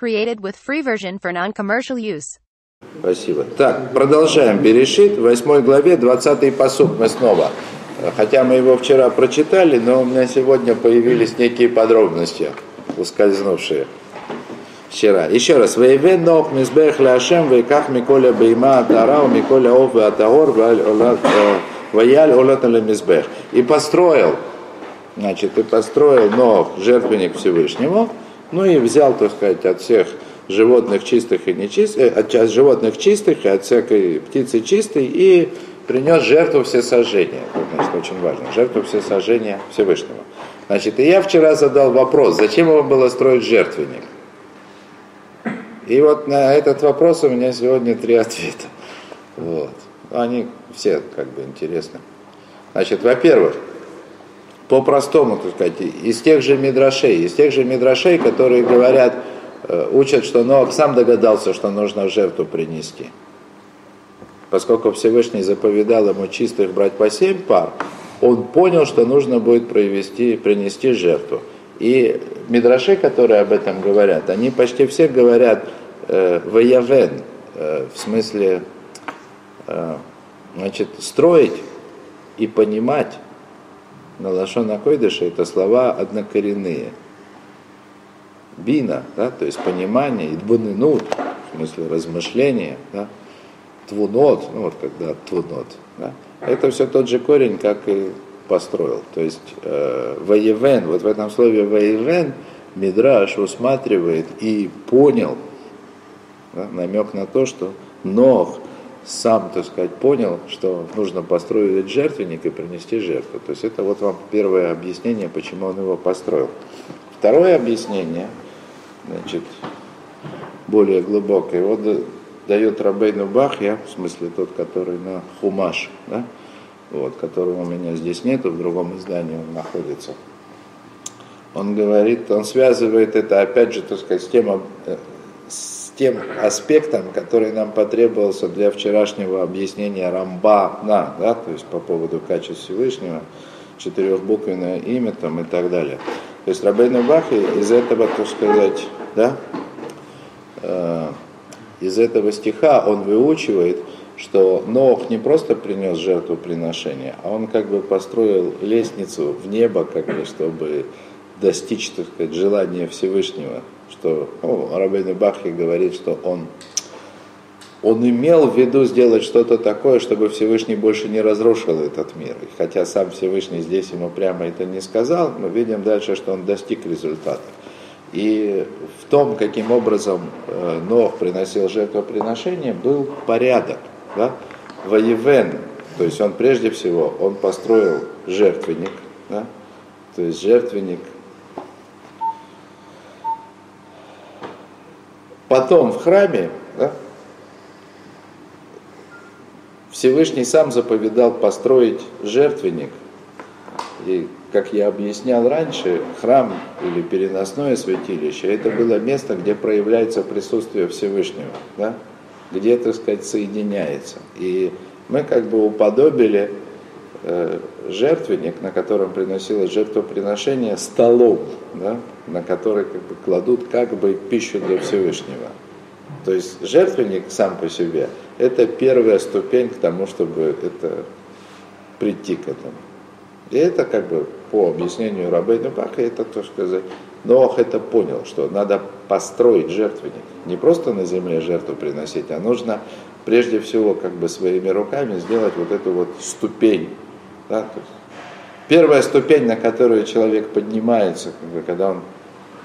Created with free version for non-commercial use. Спасибо. Так, продолжаем Берешит, в 8 главе, 20 посуд мы снова. Хотя мы его вчера прочитали, но у меня сегодня появились некие подробности, ускользнувшие вчера. Еще раз. Вейвен нох мизбех ляшем вейках миколя бейма тарау миколя ов атагор ваяль олат мизбех. И построил, значит, и построил нох жертвенник Всевышнему, ну и взял, так сказать, от всех животных чистых и нечистых, от животных чистых и от всякой птицы чистой, и принес жертву все сожжения. Это, значит, очень важно. Жертву все сожжения Всевышнего. Значит, и я вчера задал вопрос, зачем его было строить жертвенник? И вот на этот вопрос у меня сегодня три ответа. Вот. Они все как бы интересны. Значит, во-первых, по-простому, так сказать, из тех же мидрашей, из тех же мидрашей, которые говорят, э, учат, что Ноах сам догадался, что нужно жертву принести. Поскольку Всевышний заповедал ему чистых брать по семь пар, он понял, что нужно будет провести, принести жертву. И мидраши, которые об этом говорят, они почти все говорят э, воявен, э, в смысле э, значит, строить и понимать на Лашона Койдыша это слова однокоренные. Бина, да, то есть понимание, и двунынут, в смысле размышления, да, твунот, ну вот когда твунот, да, это все тот же корень, как и построил. То есть э, воевен, вот в этом слове воевен Мидраш усматривает и понял, да, намек на то, что Нох сам, так сказать, понял, что нужно построить жертвенник и принести жертву. То есть это вот вам первое объяснение, почему он его построил. Второе объяснение, значит, более глубокое, вот дает Рабейну Бахья, в смысле тот, который на Хумаш, да, вот, которого у меня здесь нету, в другом издании он находится. Он говорит, он связывает это, опять же, так сказать, с тем, э, тем аспектом, который нам потребовался для вчерашнего объяснения Рамбана, да, то есть по поводу качества Всевышнего, четырехбуквенное имя там и так далее. То есть Рабейну Бахи из этого, так сказать, да, э, из этого стиха он выучивает, что Нох не просто принес жертву приношения, а он как бы построил лестницу в небо, как бы, чтобы достичь, так сказать, желания Всевышнего что ну, Рабейн Бахи говорит, что он, он имел в виду сделать что-то такое, чтобы Всевышний больше не разрушил этот мир. И хотя сам Всевышний здесь ему прямо это не сказал, мы видим дальше, что он достиг результата. И в том, каким образом э, Нох приносил жертвоприношение, был порядок. Да? Воевен, то есть он прежде всего, он построил жертвенник, да? то есть жертвенник Потом в храме да, Всевышний сам заповедал построить жертвенник. И, как я объяснял раньше, храм или переносное святилище, это было место, где проявляется присутствие Всевышнего, да? где, так сказать, соединяется. И мы как бы уподобили жертвенник, на котором приносилось жертвоприношение, столом, да, на который как бы, кладут как бы пищу для Всевышнего. То есть жертвенник сам по себе – это первая ступень к тому, чтобы это, прийти к этому. И это как бы по объяснению Рабейна Баха, это то сказать, Ноах это понял, что надо построить жертвенник. Не просто на земле жертву приносить, а нужно прежде всего как бы своими руками сделать вот эту вот ступень да? То есть первая ступень, на которую человек поднимается, когда он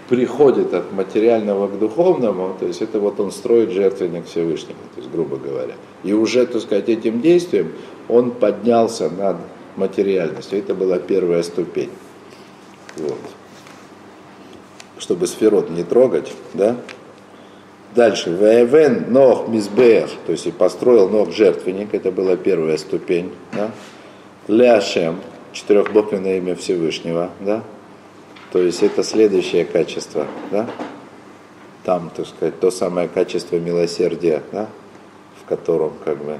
приходит от материального к духовному, то есть это вот он строит жертвенник Всевышнему, то есть грубо говоря. И уже, так сказать, этим действием он поднялся над материальностью. Это была первая ступень. Вот. Чтобы сферот не трогать, да? Дальше, Ваевен Нох Мизбех, то есть и построил Нох жертвенник, это была первая ступень, да? Ляшем, четырехбуквенное имя Всевышнего, да? То есть это следующее качество, да? Там, так сказать, то самое качество милосердия, да? В котором, как бы,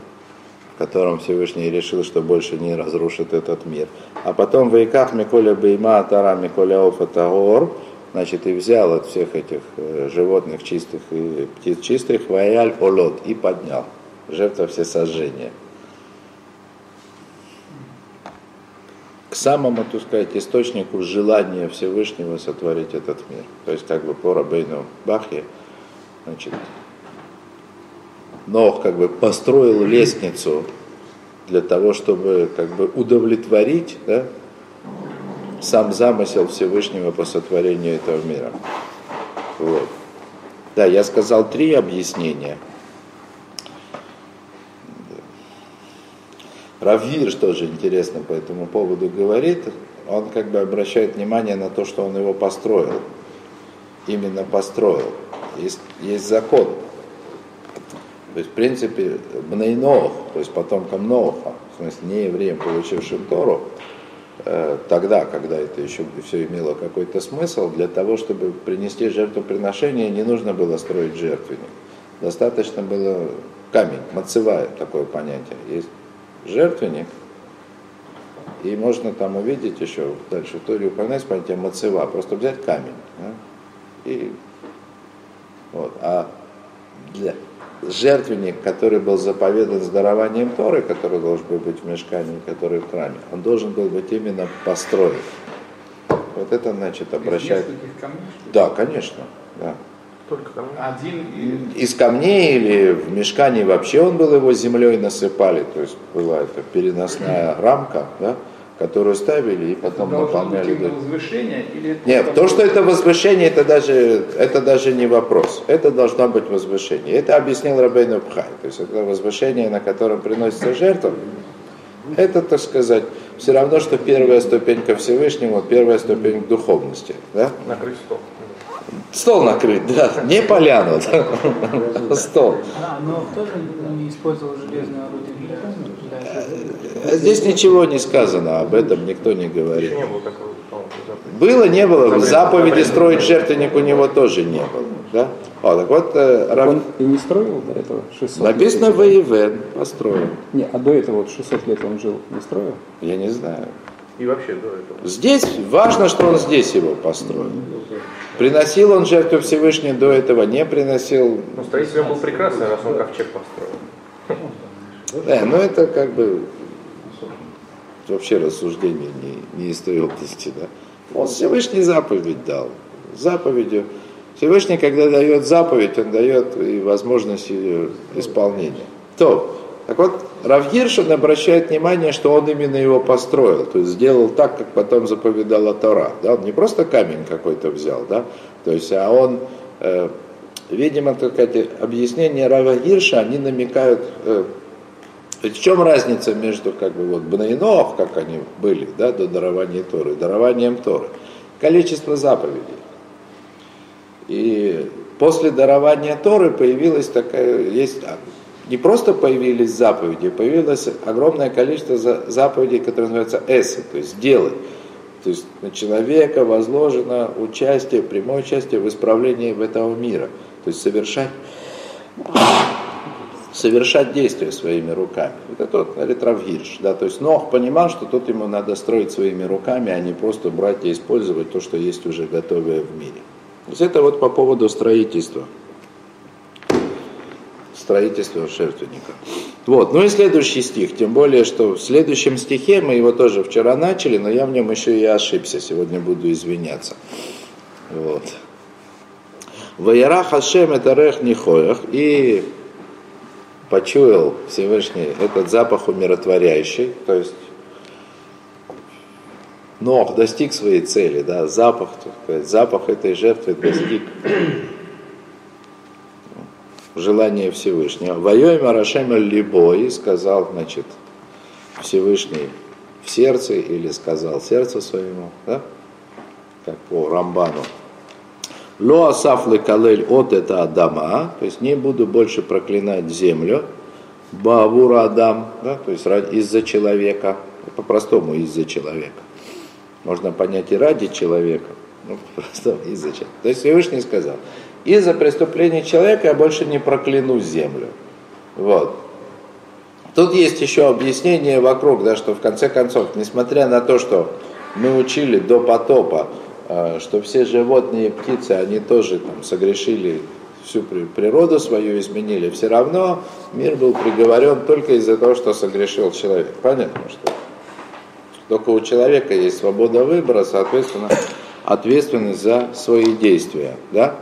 в котором Всевышний решил, что больше не разрушит этот мир. А потом в Иках Миколя Бейма Тара Миколя Офа Тагор, значит, и взял от всех этих э, животных чистых и птиц чистых, ваяль олот, и поднял. Жертва все Самому, так сказать, источнику желания Всевышнего сотворить этот мир. То есть, как бы по Рабейну Бахе, значит, Нох как бы построил лестницу для того, чтобы как бы удовлетворить да, сам замысел Всевышнего по сотворению этого мира. Вот. Да, я сказал три объяснения. Равгир тоже интересно по этому поводу говорит. Он как бы обращает внимание на то, что он его построил. Именно построил. Есть, есть закон. То есть, в принципе, Бнейнох, то есть потомкам Ноха, в смысле, не евреям, получившим Тору, э, тогда, когда это еще все имело какой-то смысл, для того, чтобы принести жертвоприношение, не нужно было строить жертвенник. Достаточно было камень, мацевая, такое понятие. Есть жертвенник, и можно там увидеть еще дальше в Торе упоминать понятие мацева, просто взять камень. Да? И вот. А для, жертвенник, который был заповедан с дарованием Торы, который должен был быть в мешкании, который в храме, он должен был быть именно построен. Вот это значит обращать. Да, конечно. Да. Только камни? Один из камней или в мешкане вообще он был его землей насыпали, то есть была это переносная рамка, да, которую ставили и потом это наполняли. Быть возвышение или Нет, то, что это возвышение, это даже, это даже не вопрос. Это должно быть возвышение. Это объяснил Рабейну Пхай. То есть это возвышение, на котором приносится жертва. Это, так сказать, все равно, что первая ступень ко Всевышнему, первая ступень к духовности. Да? Накрыть стол. Стол накрыть, да, не поляну, да. стол. А, но тоже не использовал железное орудие А Здесь ничего не сказано об этом, никто не говорит. Было не было, в заповеди строить жертвенник у него тоже не было. Да? О, так вот, э, Так Рав- он и не строил до этого 600 написано лет? Воевен, построил. Не, а до этого вот 600 лет он жил, не строил? Я не знаю. И вообще до этого. Здесь важно, что он здесь его построил. Приносил он жертву Всевышний до этого, не приносил. Ну, строитель был прекрасный, раз он ковчег построил. Э, ну это как бы вообще рассуждение не, не из той области. Да? Он Всевышний заповедь дал. Заповедью. Всевышний, когда дает заповедь, он дает и возможность ее исполнения. То, так вот, Равгиршин обращает внимание, что он именно его построил, то есть сделал так, как потом заповедала Тора. Да? Он не просто камень какой-то взял, да? то есть, а он, э, видимо, так эти объяснения Рава Гирша, они намекают, э, то в чем разница между как бы вот Бнайнов, как они были, да, до дарования Торы, дарованием Торы? Количество заповедей. И после дарования Торы появилась такая, есть, не просто появились заповеди, появилось огромное количество за- заповедей, которые называются эсы, то есть делать. То есть на человека возложено участие, прямое участие в исправлении этого мира. То есть совершать, совершать действия своими руками. Это тот, говорит Равгирш. Да, то есть Нох понимал, что тут ему надо строить своими руками, а не просто брать и использовать то, что есть уже готовое в мире. То есть это вот по поводу строительства. Строительства жертвенника. Вот, ну и следующий стих, тем более, что в следующем стихе, мы его тоже вчера начали, но я в нем еще и ошибся, сегодня буду извиняться. Вот. Ваера Хашем это рех нихоях, и почуял Всевышний этот запах умиротворяющий, то есть Нох достиг своей цели, да, запах, так сказать, запах этой жертвы достиг желания Всевышнего. Воюем Арашем Либой, сказал, значит, Всевышний в сердце, или сказал сердце своему, да, как по Рамбану. Ло асаф лекалель от это Адама, то есть не буду больше проклинать землю, Бавура Адам, да, то есть из-за человека, по-простому из-за человека. Можно понять и ради человека, ну, просто из-за человека. То есть Всевышний сказал, из-за преступления человека я больше не прокляну землю. Вот. Тут есть еще объяснение вокруг, да, что в конце концов, несмотря на то, что мы учили до потопа, э, что все животные и птицы, они тоже там согрешили, всю при- природу свою изменили, все равно мир был приговорен только из-за того, что согрешил человек. Понятно, что только у человека есть свобода выбора, соответственно, ответственность за свои действия. Да?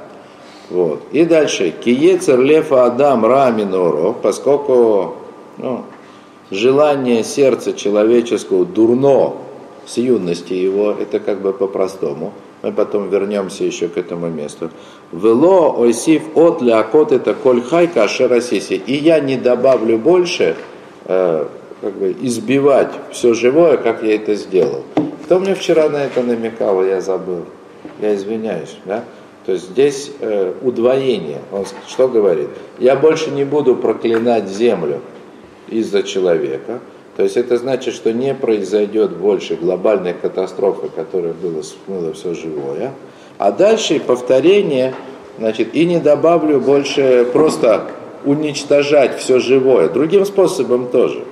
Вот. И дальше. Киецер лефа адам раминоро, поскольку ну, желание сердца человеческого дурно с юности его, это как бы по-простому. Мы потом вернемся еще к этому месту. Вело ойсив от лякот это коль хайка шарасиси. И я не добавлю больше, э, как бы избивать все живое, как я это сделал. Кто мне вчера на это намекал, я забыл. Я извиняюсь, да? То есть здесь э, удвоение. Он что говорит? Я больше не буду проклинать землю из-за человека. То есть это значит, что не произойдет больше глобальной катастрофы, которая была смыла все живое. А дальше повторение, значит, и не добавлю больше просто уничтожать все живое. Другим способом тоже.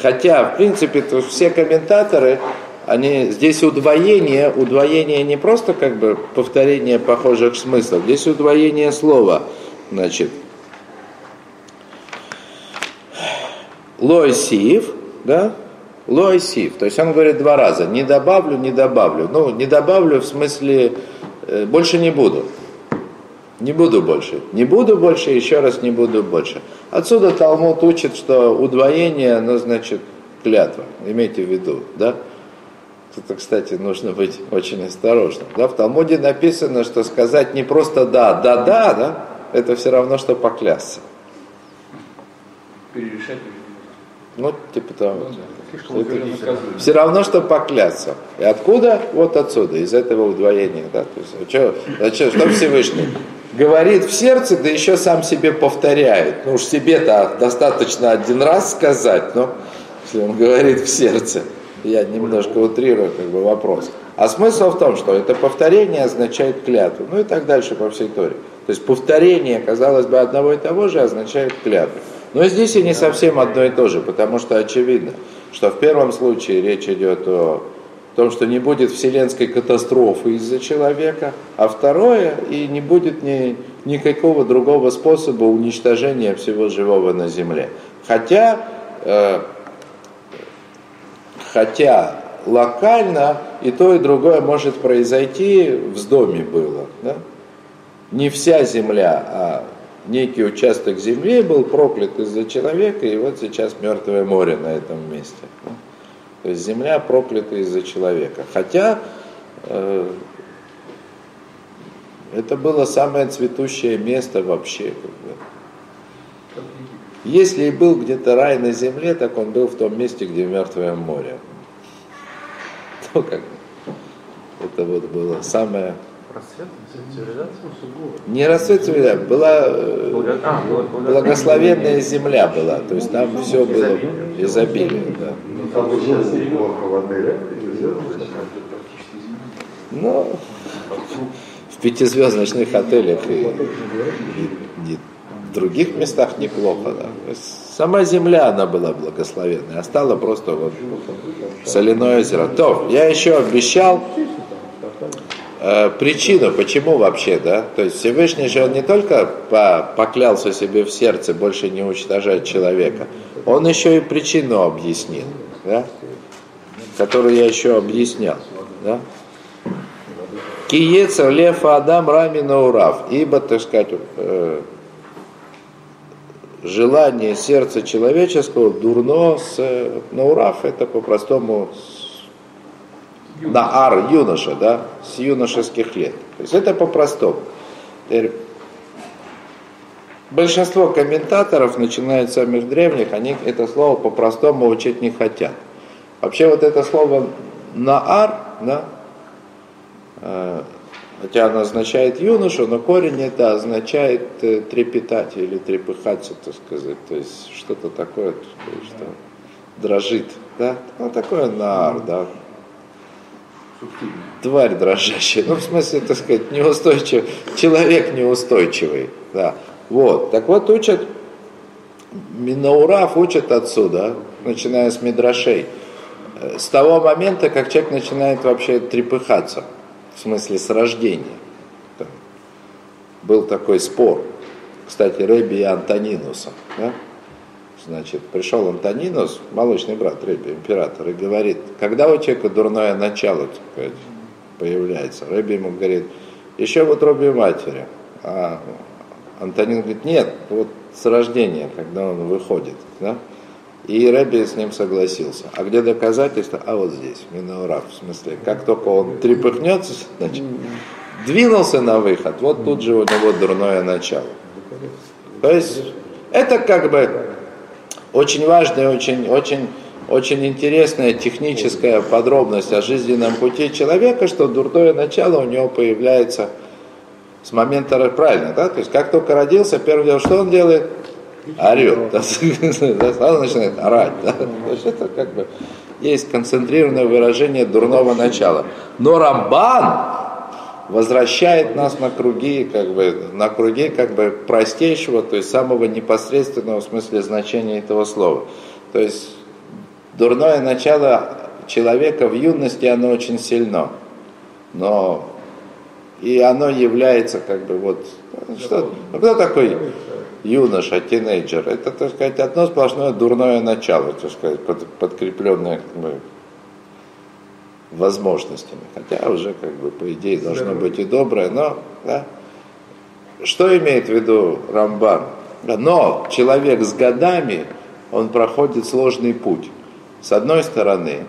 Хотя, в принципе, все комментаторы, они, здесь удвоение, удвоение не просто как бы повторение похожих смыслов, здесь удвоение слова. Значит, лойсив, да, лойсив, то есть он говорит два раза, не добавлю, не добавлю. Ну, не добавлю в смысле, э, больше не буду. Не буду больше. Не буду больше, еще раз не буду больше. Отсюда Талмуд учит, что удвоение, оно значит клятва. Имейте в виду, да? Это, кстати, нужно быть очень осторожным. Да? В Талмуде написано, что сказать не просто да, да, да, да, это все равно, что поклясться. Перерешать. Ну, типа того. Слишком уверенно сказано. Все равно, что поклясться. И откуда? Вот отсюда, из этого удвоения. Да? То есть, а что, что, что Всевышний? Говорит в сердце, да еще сам себе повторяет. Ну уж себе-то достаточно один раз сказать, но если он говорит в сердце, я немножко утрирую как бы вопрос. А смысл в том, что это повторение означает клятву. Ну и так дальше по всей Торе. То есть повторение, казалось бы, одного и того же означает клятву. Но здесь и не совсем одно и то же, потому что очевидно, что в первом случае речь идет о том, что не будет вселенской катастрофы из-за человека, а второе, и не будет ни, никакого другого способа уничтожения всего живого на земле. Хотя, э, хотя локально и то, и другое может произойти, в доме было. Да? Не вся земля, а некий участок земли был проклят из-за человека, и вот сейчас мертвое море на этом месте. То есть земля проклята из-за человека. Хотя э, это было самое цветущее место вообще. Как бы. Если и был где-то рай на земле, так он был в том месте, где мертвое море. То как бы, это вот было самое Расцвет цивилизации? не расцвет цивилизации, была э, Благо- а, благо- благо- благословенная земля была, то есть там все было изобилие. Да. Ну, в пятизвездочных отелях и- и в других местах неплохо. Да. Сама земля, она была благословенная, а стала просто вот соляное озеро. То, я еще обещал э, причину, почему вообще, да? То есть Всевышний же он не только по- поклялся себе в сердце больше не уничтожать человека, он еще и причину объяснил, да? Которую я еще объяснял, да? Киецер лефа адам рамина урав, ибо, так сказать, э, желание сердца человеческого дурно с наурав, это по-простому с- наар, юноша, да, с юношеских лет. То есть это по-простому. Большинство комментаторов, начиная с самых древних, они это слово по-простому учить не хотят. Вообще вот это слово наар, да, э, хотя оно означает юношу, но корень это означает э, трепетать или трепыхаться, так сказать, то есть что-то такое, так сказать, что дрожит, да, ну такое наар, да, тварь дрожащая, ну в смысле, так сказать, неустойчивый, человек неустойчивый, да, вот, так вот учат, Минаурав учат отсюда, начиная с Мидрашей, э, с того момента, как человек начинает вообще трепыхаться, в смысле с рождения. Был такой спор, кстати, Рэби и Антонинуса. Да? Значит, пришел Антонинус, молочный брат Рэби, император, и говорит, когда у человека дурное начало сказать, появляется? Рэби ему говорит, еще в утробе матери. А Антонин говорит, нет, вот с рождения, когда он выходит. Да? И Рэби с ним согласился. А где доказательства? А вот здесь, Минаурав. В смысле, как только он трепыхнется, значит, двинулся на выход, вот тут же у него дурное начало. То есть это как бы очень важная, очень, очень, очень интересная техническая подробность о жизненном пути человека, что дурное начало у него появляется с момента, правильно, да? То есть как только родился, первое дело, что он делает? Орет. Да? Сразу начинает орать. Да? То есть это как бы есть концентрированное выражение дурного начала. Но Рамбан возвращает нас на круги, как бы, на круги как бы простейшего, то есть самого непосредственного в смысле значения этого слова. То есть дурное начало человека в юности, оно очень сильно. Но и оно является как бы вот, что, ну, кто такой юноша, тинейджер? Это, так сказать, одно сплошное дурное начало, так сказать, под, подкрепленное как бы, возможностями. Хотя уже, как бы, по идее, должно быть и доброе, но, да, что имеет в виду Рамбан? Но человек с годами, он проходит сложный путь. С одной стороны,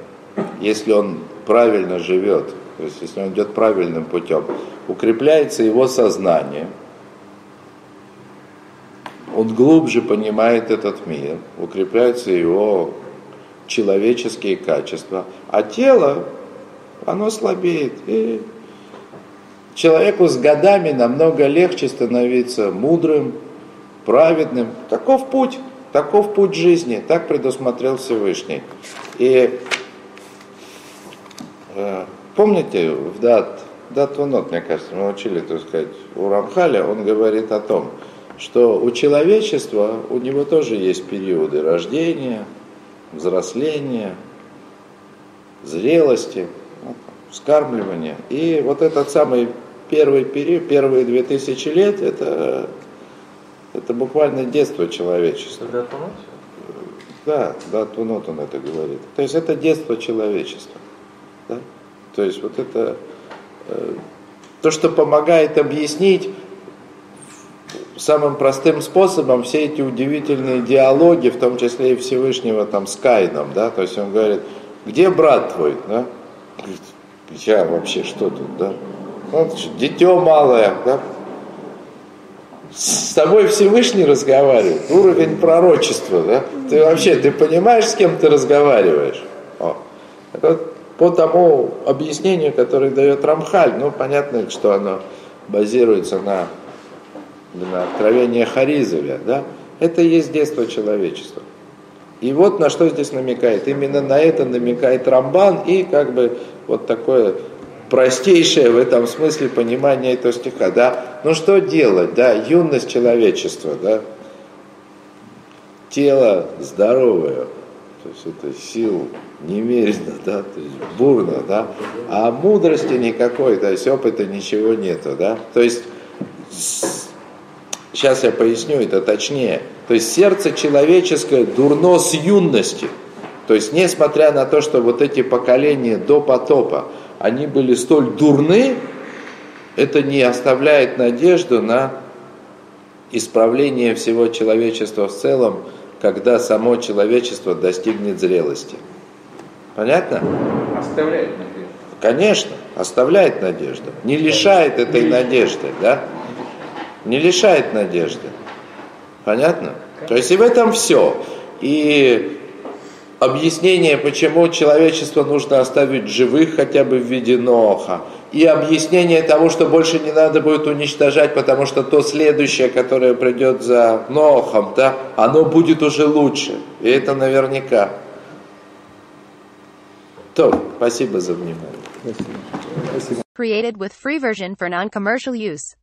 если он правильно живет, то есть если он идет правильным путем, укрепляется его сознание, он глубже понимает этот мир, укрепляются его человеческие качества, а тело оно слабеет. И человеку с годами намного легче становиться мудрым, праведным. Таков путь, таков путь жизни, так предусмотрел Всевышний. И э, помните, в дат, дат нот, мне кажется, мы учили, так сказать, у Рамхаля, он говорит о том, что у человечества, у него тоже есть периоды рождения, взросления, зрелости – вскармливания. И вот этот самый первый период, первые две тысячи лет, это, это буквально детство человечества. Да, да, Тунот он это говорит. То есть это детство человечества. Да? То есть вот это э, то, что помогает объяснить самым простым способом все эти удивительные диалоги, в том числе и Всевышнего там с Каином, да, то есть он говорит, где брат твой, да, я вообще что тут, да? Вот, дитё малое, да? С тобой Всевышний разговаривает, уровень пророчества, да? Ты вообще, ты понимаешь, с кем ты разговариваешь? О. Это по тому объяснению, которое дает Рамхаль, ну, понятно, что оно базируется на, на откровении Харизове, да? Это и есть детство человечества. И вот на что здесь намекает. Именно на это намекает Рамбан и как бы вот такое простейшее в этом смысле понимание этого стиха, да. Ну что делать, да, юность человечества, да, тело здоровое, то есть это сил немерено, да, то есть бурно, да, а мудрости никакой, то есть опыта ничего нету, да, то есть сейчас я поясню это точнее, то есть сердце человеческое дурно с юности – то есть, несмотря на то, что вот эти поколения до потопа, они были столь дурны, это не оставляет надежду на исправление всего человечества в целом, когда само человечество достигнет зрелости. Понятно? Оставляет надежду. Конечно, оставляет надежду. Не лишает этой надежды, да? Не лишает надежды. Понятно? То есть и в этом все. И объяснение, почему человечество нужно оставить живых хотя бы в виде Ноха, и объяснение того, что больше не надо будет уничтожать, потому что то следующее, которое придет за Нохом, да, оно будет уже лучше. И это наверняка. То, спасибо за внимание. Created with free version for non-commercial use.